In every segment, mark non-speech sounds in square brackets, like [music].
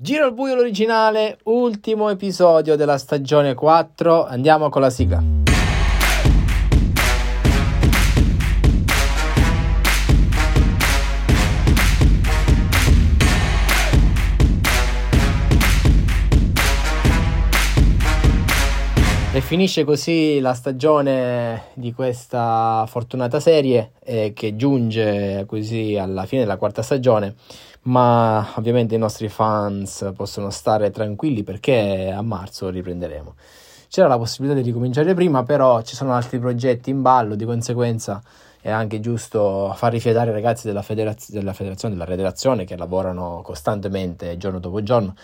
Giro al buio l'originale, ultimo episodio della stagione 4, andiamo con la sigla. E finisce così la stagione di questa fortunata serie eh, che giunge così alla fine della quarta stagione ma ovviamente i nostri fans possono stare tranquilli perché a marzo riprenderemo. C'era la possibilità di ricominciare prima, però ci sono altri progetti in ballo, di conseguenza è anche giusto far rifiatare i ragazzi della, federaz- della federazione, della redazione che lavorano costantemente giorno dopo giorno.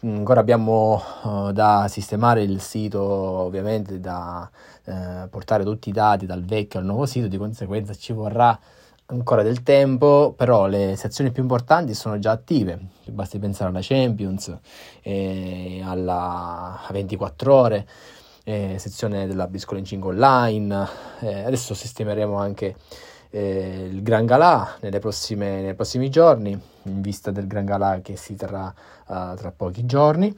Ancora abbiamo uh, da sistemare il sito, ovviamente da uh, portare tutti i dati dal vecchio al nuovo sito, di conseguenza ci vorrà ancora del tempo, però le sezioni più importanti sono già attive, basti pensare alla Champions, eh, alla 24 ore, eh, sezione della Biscola in 5 online, eh, adesso sistemeremo anche eh, il Gran Galà prossime, nei prossimi giorni, in vista del Gran Galà che si terrà uh, tra pochi giorni,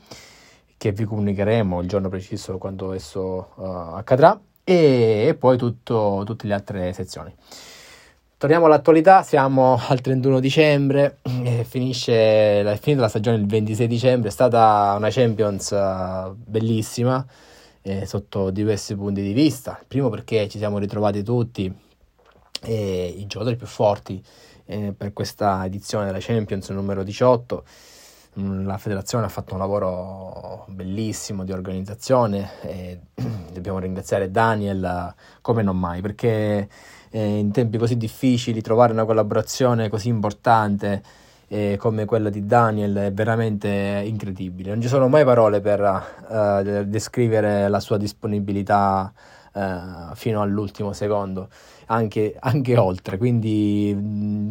che vi comunicheremo il giorno preciso quando esso uh, accadrà, e, e poi tutto, tutte le altre sezioni. Torniamo all'attualità, siamo al 31 dicembre, finisce, è finita la stagione il 26 dicembre, è stata una Champions uh, bellissima eh, sotto diversi punti di vista. Primo perché ci siamo ritrovati tutti eh, i giocatori più forti eh, per questa edizione della Champions numero 18. Mm, la federazione ha fatto un lavoro bellissimo di organizzazione e [clears throat] dobbiamo ringraziare Daniel come non mai perché eh, in tempi così difficili trovare una collaborazione così importante eh, come quella di Daniel è veramente incredibile. Non ci sono mai parole per uh, descrivere la sua disponibilità uh, fino all'ultimo secondo, anche, anche oltre. Quindi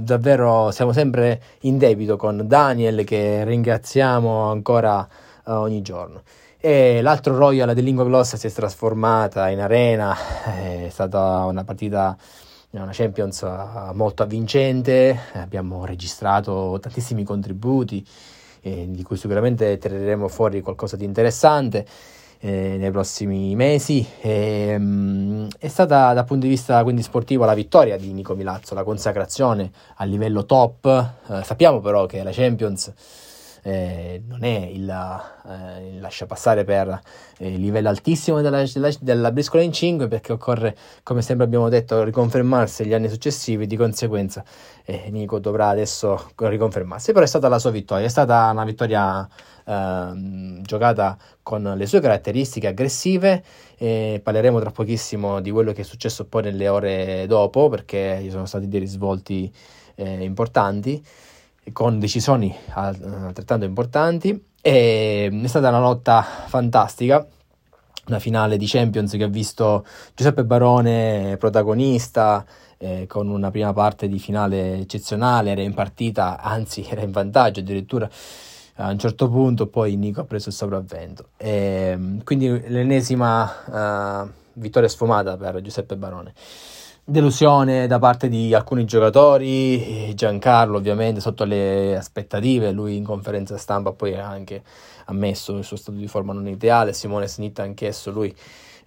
davvero siamo sempre in debito con Daniel che ringraziamo ancora uh, ogni giorno. E l'altro Royal dell'Ingua Glossa si è trasformata in arena, è stata una partita una Champions eh, molto avvincente, abbiamo registrato tantissimi contributi eh, di cui sicuramente tireremo fuori qualcosa di interessante eh, nei prossimi mesi. E, um, è stata dal punto di vista quindi sportivo la vittoria di Nico Milazzo, la consacrazione a livello top. Eh, sappiamo però che la Champions eh, non è il, eh, il lascia passare per eh, il livello altissimo della, della, della briscola in 5 perché occorre, come sempre abbiamo detto, riconfermarsi gli anni successivi, di conseguenza eh, Nico dovrà adesso riconfermarsi, però è stata la sua vittoria, è stata una vittoria ehm, giocata con le sue caratteristiche aggressive, e parleremo tra pochissimo di quello che è successo poi nelle ore dopo perché ci sono stati dei risvolti eh, importanti con decisioni altrettanto importanti e è stata una lotta fantastica una finale di Champions che ha visto Giuseppe Barone protagonista eh, con una prima parte di finale eccezionale, era in partita, anzi era in vantaggio addirittura a un certo punto, poi Nico ha preso il sopravvento. E, quindi l'ennesima uh, vittoria sfumata per Giuseppe Barone. Delusione da parte di alcuni giocatori, Giancarlo ovviamente sotto le aspettative, lui in conferenza stampa poi ha anche ammesso il suo stato di forma non ideale, Simone Snitta anch'esso lui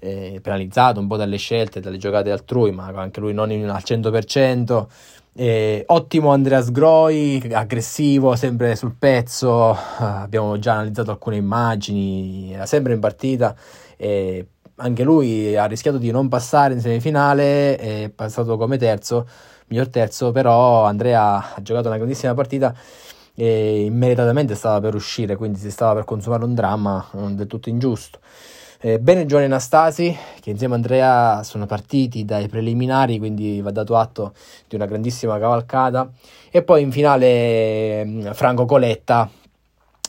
eh, penalizzato un po' dalle scelte, dalle giocate altrui, ma anche lui non al 100%. Eh, ottimo Andreas Groi, aggressivo, sempre sul pezzo, abbiamo già analizzato alcune immagini, era sempre in partita. Eh, anche lui ha rischiato di non passare in semifinale, è passato come terzo, miglior terzo, però Andrea ha giocato una grandissima partita e immediatamente stava per uscire, quindi si stava per consumare un dramma del tutto ingiusto. Eh, bene Giovanni Anastasi, che insieme a Andrea sono partiti dai preliminari, quindi va dato atto di una grandissima cavalcata. E poi in finale Franco Coletta,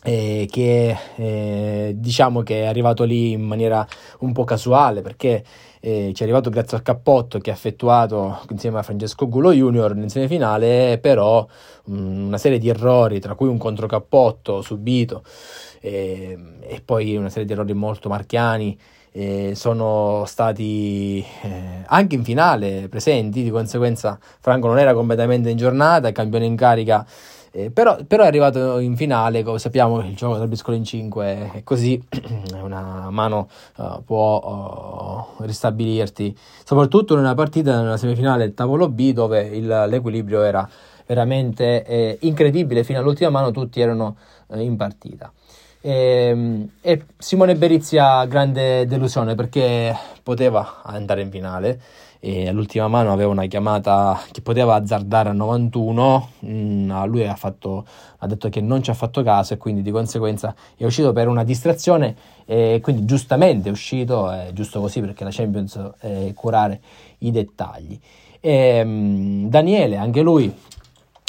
eh, che eh, diciamo che è arrivato lì in maniera un po' casuale perché eh, ci è arrivato grazie al cappotto che ha effettuato insieme a Francesco Gulo Junior in semifinale, però mh, mm, una serie di errori, tra cui un controcappotto subito e poi una serie di errori molto marchiani. Eh, sono stati eh, anche in finale presenti, di conseguenza Franco non era completamente in giornata, il campione in carica Eh, però, però, è arrivato in finale, come sappiamo il gioco del briscola in 5 è così, [clears throat] una mano uh, può uh, ristabilirti, soprattutto in una partita nella semifinale del tavolo B dove il, l'equilibrio era veramente eh, incredibile, fino all'ultima mano tutti erano eh, in partita. E, ehm, e, Simone Berizia grande delusione perché poteva andare in finale e all'ultima mano aveva una chiamata che poteva azzardare a 91 mm, lui ha, fatto, ha, detto che non ci ha fatto caso e quindi di conseguenza è uscito per una distrazione. E quindi giustamente è uscito è giusto così perché la Champions è curare i dettagli. E, um, Daniele anche lui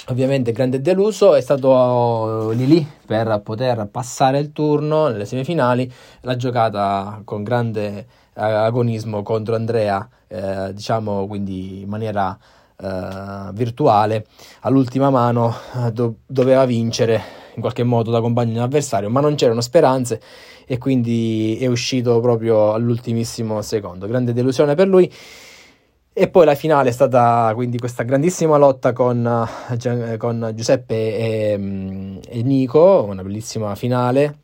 ovviamente grande deluso, è stato lì lì per poter passare il turno nelle semifinali, l'ha giocata con grande agonismo contro Andrea, eh, diciamo quindi in maniera eh, virtuale, all'ultima mano eh, do- doveva vincere in qualche modo da compagno di un avversario, ma non c'erano speranze e quindi è uscito proprio all'ultimissimo secondo. Grande delusione per lui. E poi la finale è stata quindi questa grandissima lotta con, uh, con Giuseppe e, um, e, Nico, una bellissima finale.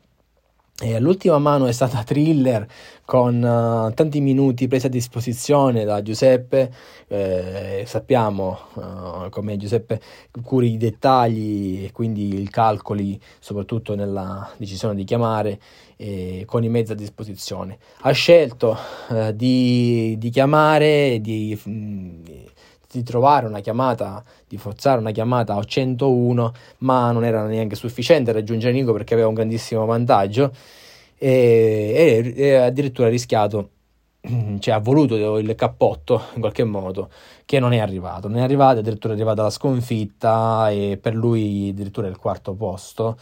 E l'ultima mano è stata thriller con uh, tanti minuti presi a disposizione da Giuseppe. Eh, sappiamo uh, come Giuseppe curi i dettagli e quindi i calcoli, soprattutto nella decisione di chiamare eh, con i mezzi a disposizione. Ha scelto eh, di, di, chiamare, di, di, trovare una chiamata, di forzare una chiamata a 101, ma non era neanche sufficiente raggiungere Nico perché aveva un grandissimo vantaggio e, e, e addirittura rischiato [clears throat] cioè ha voluto il cappotto in qualche modo che non è arrivato. Non è arrivato addirittura è arrivata la sconfitta e per lui addirittura il quarto posto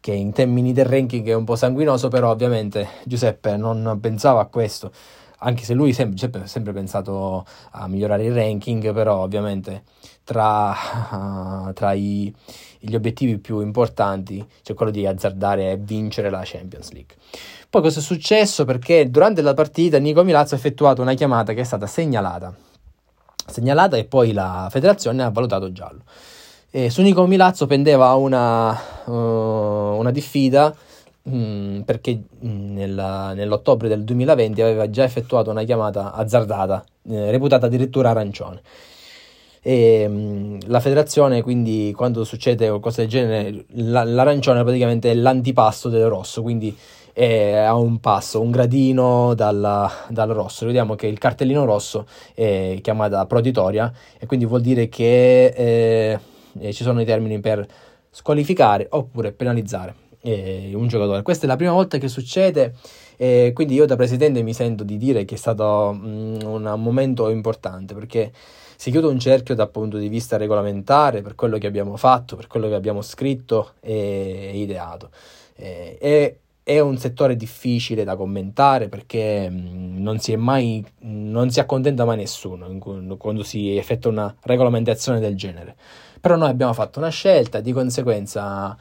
che in termini del ranking è un po' sanguinoso, però ovviamente Giuseppe non pensava a questo, anche se lui sempre, ha sempre pensato a migliorare il ranking, però ovviamente tra, uh, [laughs] tra i, gli obiettivi più importanti c'è quello di azzardare e vincere la Champions League. Poi cosa è successo? Perché durante la partita Nico Milazzo ha effettuato una chiamata che è stata segnalata, segnalata e poi la federazione ha valutato giallo. E su Nico Milazzo pendeva una, uh, una diffida mm, perché mm, nella, nell'ottobre del 2020 aveva già effettuato una chiamata azzardata, eh, reputata addirittura arancione. E, mm, la federazione quindi quando succede qualcosa del genere la, l'arancione praticamente è l'antipasto del rosso quindi è a un passo, un gradino dal, dal rosso. Vediamo che il cartellino rosso è chiamata proditoria e quindi vuol dire che eh, eh, ci sono i termini per squalificare oppure penalizzare eh, un giocatore. Questa è la prima volta che succede, eh, quindi io da presidente mi sento di dire che è stato mh, mm, un momento importante perché si chiude un cerchio dal punto di vista regolamentare per quello che abbiamo fatto, per quello che abbiamo scritto e ideato. Eh, e è un settore difficile da commentare perché mm, non si è mai non si accontenta mai nessuno quando si effettua una regolamentazione del genere però noi abbiamo fatto una scelta, di conseguenza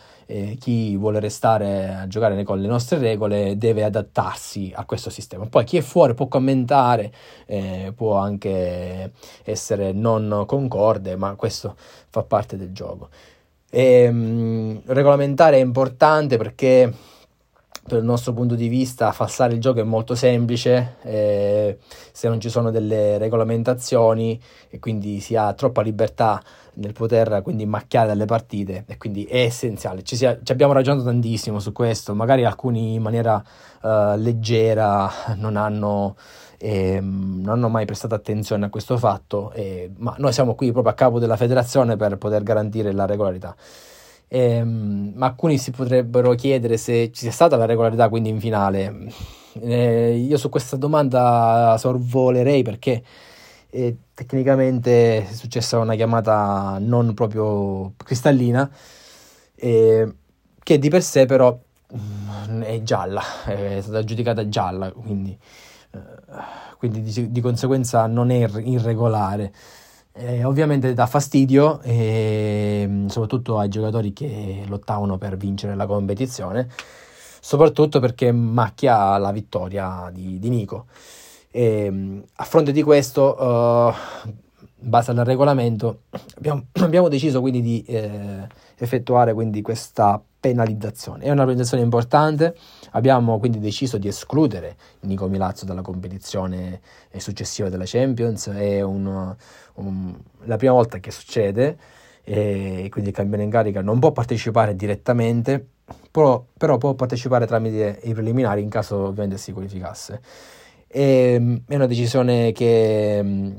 chi vuole restare a giocare con le nostre regole deve adattarsi a questo sistema. Poi chi è fuori può commentare, eh, può anche essere non concorde, ma questo fa parte del gioco. E, mh, regolamentare è importante perché dal nostro punto di vista falsare il gioco è molto semplice eh, se non ci sono delle regolamentazioni e quindi si ha troppa libertà nel poter quindi macchiare delle partite e quindi è essenziale. Ci, sia, ci abbiamo ragionato tantissimo su questo magari alcuni in maniera uh, leggera non hanno, eh, non hanno mai prestato attenzione a questo fatto eh, ma noi siamo qui proprio a capo della federazione per poter garantire la regolarità Ehm, ma alcuni si potrebbero chiedere se ci sia stata la regolarità quindi in finale. Eh, io su questa domanda sorvolerei perché eh, tecnicamente è successa una chiamata non proprio cristallina, eh, che di per sé però mh, mm, è gialla, è stata giudicata gialla, quindi, eh, quindi di, di conseguenza non è irregolare. Eh, ovviamente dà fastidio, eh, soprattutto ai giocatori che lottavano per vincere la competizione, soprattutto perché macchia la vittoria di, di Nico. E, a fronte di questo, uh, in base al regolamento, abbiamo, [clears throat] abbiamo deciso quindi di eh, effettuare quindi questa penalizzazione. È una penalizzazione importante, abbiamo quindi deciso di escludere Nico Milazzo dalla competizione successiva della Champions, è un, un, la prima volta che succede e quindi il campione in carica non può partecipare direttamente, però, però può partecipare tramite i preliminari in caso ovviamente si qualificasse. E, è una decisione che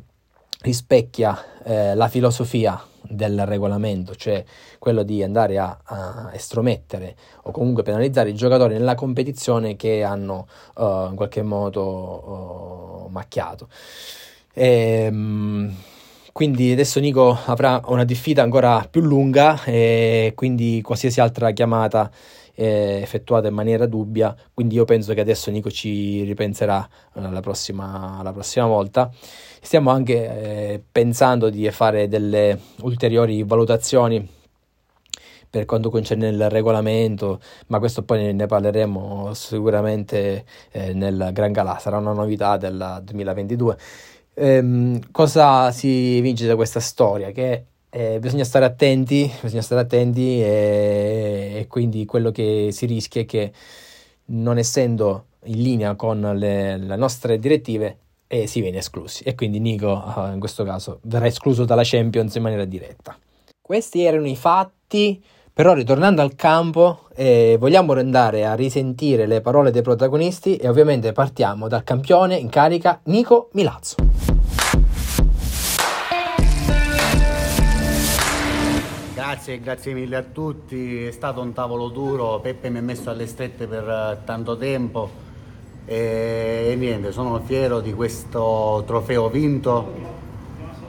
rispecchia eh, la filosofia del regolamento, cioè quello di andare a, a, estromettere o comunque penalizzare i giocatori nella competizione che hanno uh, in qualche modo uh, macchiato. E, um, quindi adesso Nico avrà una diffida ancora più lunga e quindi qualsiasi altra chiamata eh, effettuata in maniera dubbia, quindi io penso che adesso Nico ci ripenserà eh, la, prossima, la prossima volta. Stiamo anche eh, pensando di fare delle ulteriori valutazioni per quanto concerne il regolamento, ma questo poi ne parleremo sicuramente eh, nel Gran Galà, sarà una novità del 2022. Ehm, cosa si vince da questa storia? Che eh, bisogna stare attenti, bisogna stare attenti e, e, quindi quello che si rischia è che non essendo in linea con le, le nostre direttive eh, si viene esclusi e quindi Nico uh, in questo caso verrà escluso dalla Champions in maniera diretta. Questi erano i fatti, però ritornando al campo eh, vogliamo andare a risentire le parole dei protagonisti e ovviamente partiamo dal campione in carica Nico Milazzo. Grazie, grazie mille a tutti, è stato un tavolo duro, Peppe mi ha messo alle strette per eh, tanto tempo e, e niente, sono fiero di questo trofeo vinto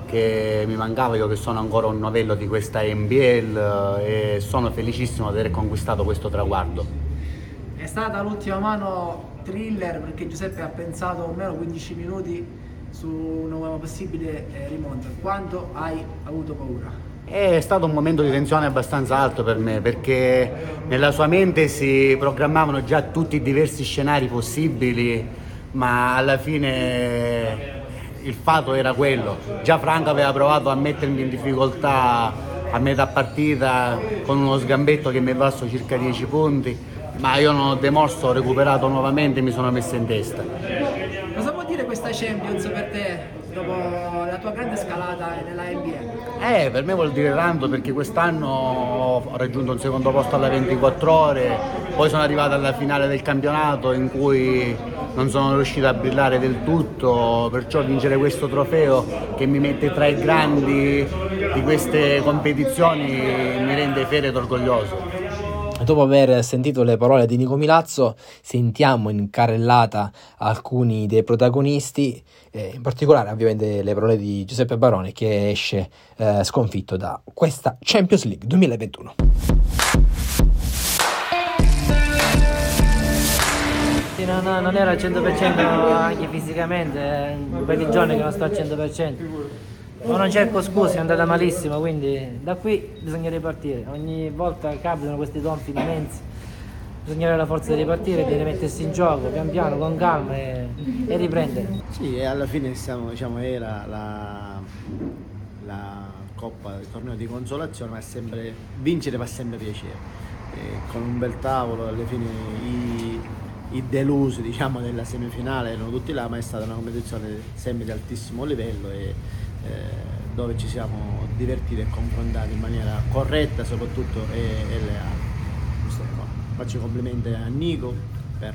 che mi mancava io che sono ancora un novello di questa NBL eh, e sono felicissimo di aver conquistato questo traguardo. È stata l'ultima mano thriller perché Giuseppe ha pensato almeno 15 minuti su una possibile eh, rimonta. Quanto hai avuto paura? È stato un momento di tensione abbastanza alto per me perché nella sua mente si programmavano già tutti i diversi scenari possibili, ma alla fine il fatto era quello. Già Franco aveva provato a mettermi in difficoltà a metà partita con uno sgambetto che mi è basso circa 10 punti, ma io non ho demosso, ho recuperato nuovamente e mi sono messo in testa. Cosa vuol dire questa Champions per te? Dopo la tua grande scalata nella NBA? Eh, per me vuol dire tanto perché quest'anno ho raggiunto un secondo posto alla 24 ore, poi sono arrivato alla finale del campionato in cui non sono riuscito a brillare del tutto, perciò vincere questo trofeo che mi mette tra i grandi di queste competizioni mi rende fiero ed orgoglioso. Dopo aver sentito le parole di Nico Milazzo, sentiamo in carrellata alcuni dei protagonisti, eh, in particolare ovviamente le parole di Giuseppe Barone che esce eh, sconfitto da questa Champions League 2021. Sì, no, no, non ero al 100% anche fisicamente, eh, un paio di giorni che non sto al 100%. Ma non cerco scuse, è andata malissimo, quindi da qui bisogna ripartire. Ogni volta capitano questi tonfi immensi, bisogna avere la forza di ripartire, di rimettersi in gioco, pian piano, con calma e, e riprendere. Sì, e alla fine siamo, diciamo, era la, la coppa, il torneo di consolazione, ma sempre, vincere fa sempre piacere. E con un bel tavolo, alla fine i, i delusi diciamo, della semifinale erano tutti là, ma è stata una competizione sempre di altissimo livello. E, eh, dove ci siamo divertiti e confrontati in maniera corretta soprattutto e, e leale. Faccio i complimenti a Nico per,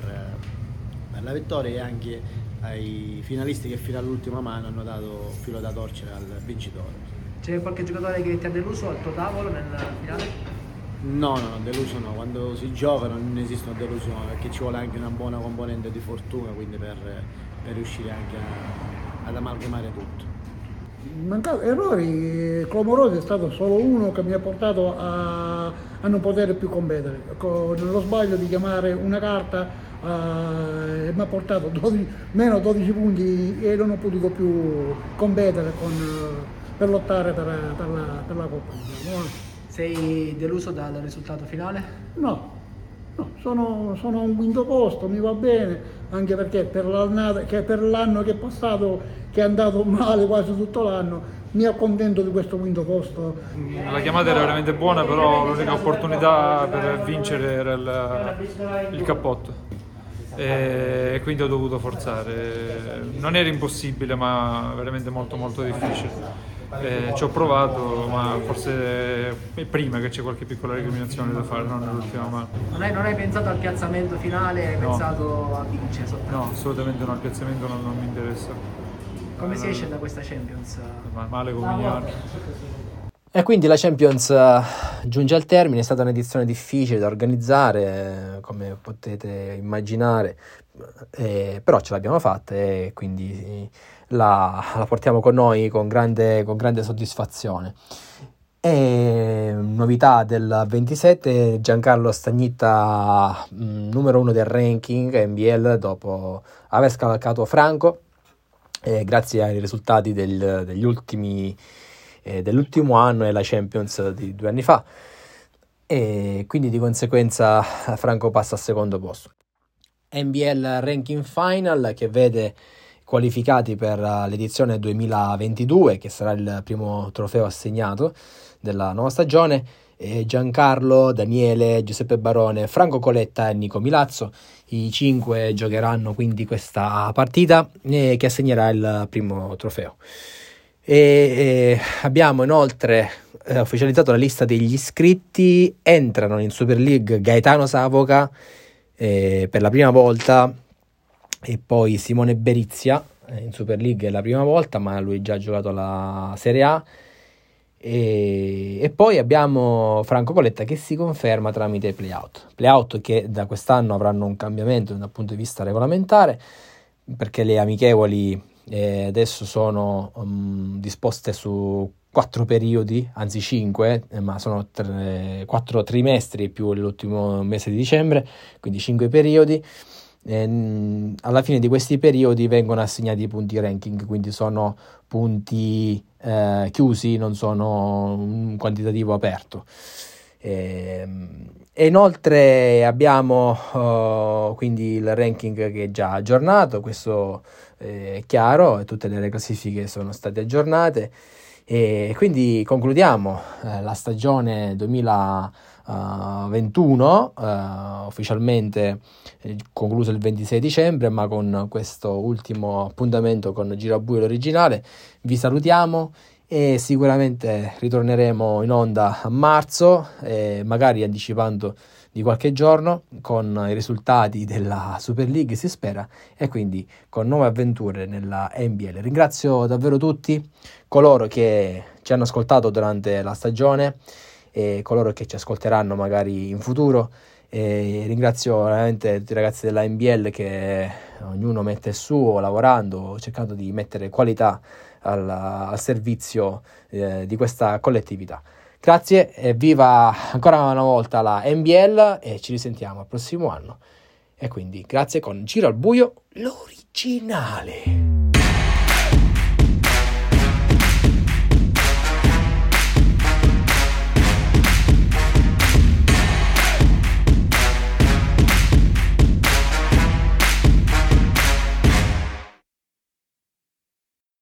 per, la vittoria e anche ai finalisti che fino all'ultima mano hanno dato filo da torcere al vincitore. C'è qualche giocatore che ti ha deluso al tuo tavolo nel finale? No, no, deluso no, quando si gioca non esistono delusioni perché ci vuole anche una buona componente di fortuna quindi per, per riuscire anche a, ad amalgamare tutto mancato errori, clamorosi è stato solo uno che mi ha portato a, a non poter più competere. Con lo sbaglio di chiamare una carta eh, mi ha portato 12, meno 12 punti e non ho potuto più competere con, per lottare per, per, la, per la Coppa. Sei deluso dal risultato finale? No, No, sono, sono a un quinto posto, mi va bene, anche perché per, che per l'anno che è passato, che è andato male quasi tutto l'anno, mi accontento di questo quinto posto. La chiamata era veramente buona, però l'unica opportunità per vincere era il, il cappotto e quindi ho dovuto forzare. Non era impossibile, ma veramente molto molto difficile. Eh, ci ho provato, ma forse è prima che c'è qualche piccola recriminazione da fare, non nell'ultima mano. Non hai, non hai pensato al piazzamento finale, hai no. pensato a vincere soltanto? No, assolutamente no, il piazzamento non, non mi interessa. Come si esce da questa Champions? Male come ogni anno. E quindi la Champions eh, giunge al termine, è stata un'edizione difficile da organizzare, come potete immaginare, eh, però ce l'abbiamo fatta e quindi la, la portiamo con noi con grande, con grande soddisfazione. E novità del 27, Giancarlo Stagnitta, mh, mm, numero uno del ranking NBL dopo aver scavalcato Franco, eh, grazie ai risultati del, degli ultimi eh, dell'ultimo anno e la Champions di due anni fa e quindi di conseguenza Franco passa al secondo posto. NBL Ranking Final che vede qualificati per l'edizione 2022 che sarà il primo trofeo assegnato della nuova stagione Giancarlo, Daniele, Giuseppe Barone, Franco Coletta e Nico Milazzo. I cinque giocheranno quindi questa partita eh, che assegnerà il primo trofeo. E, abbiamo inoltre eh, ufficializzato la lista degli iscritti. Entrano in Super League Gaetano Savoca eh, per la prima volta e poi Simone Berizia eh, in Super League è la prima volta, ma lui ha già giocato alla Serie A. E, e, poi abbiamo Franco Coletta che si conferma tramite playout. Playout che da quest'anno avranno un cambiamento dal punto di vista regolamentare perché le amichevoli eh, adesso sono um, disposte su quattro periodi, anzi cinque, eh, ma sono quattro trimestri più l'ultimo mese di dicembre, quindi cinque periodi. E, alla fine di questi periodi vengono assegnati i punti ranking, quindi sono punti eh, chiusi, non sono un quantitativo aperto. E, e inoltre abbiamo uh, quindi il ranking che è già aggiornato, questo eh, è chiaro, tutte le classifiche sono state aggiornate e quindi concludiamo eh, la stagione 2021 uh, uh, ufficialmente eh, concluso il 26 dicembre ma con questo ultimo appuntamento con Girabuio l'originale. Vi salutiamo e sicuramente ritorneremo in onda a marzo, eh, magari anticipando di qualche giorno con i risultati della Super League si spera e quindi con nuove avventure nella NBL. Ringrazio davvero tutti coloro che ci hanno ascoltato durante la stagione e coloro che ci ascolteranno magari in futuro. E ringrazio veramente tutti i ragazzi della NBL che ognuno mette il suo lavorando, cercando di mettere qualità al, al servizio eh, di questa collettività. Grazie e viva ancora una volta la NBL e ci risentiamo al prossimo anno. E quindi grazie con Giro al buio, l'originale.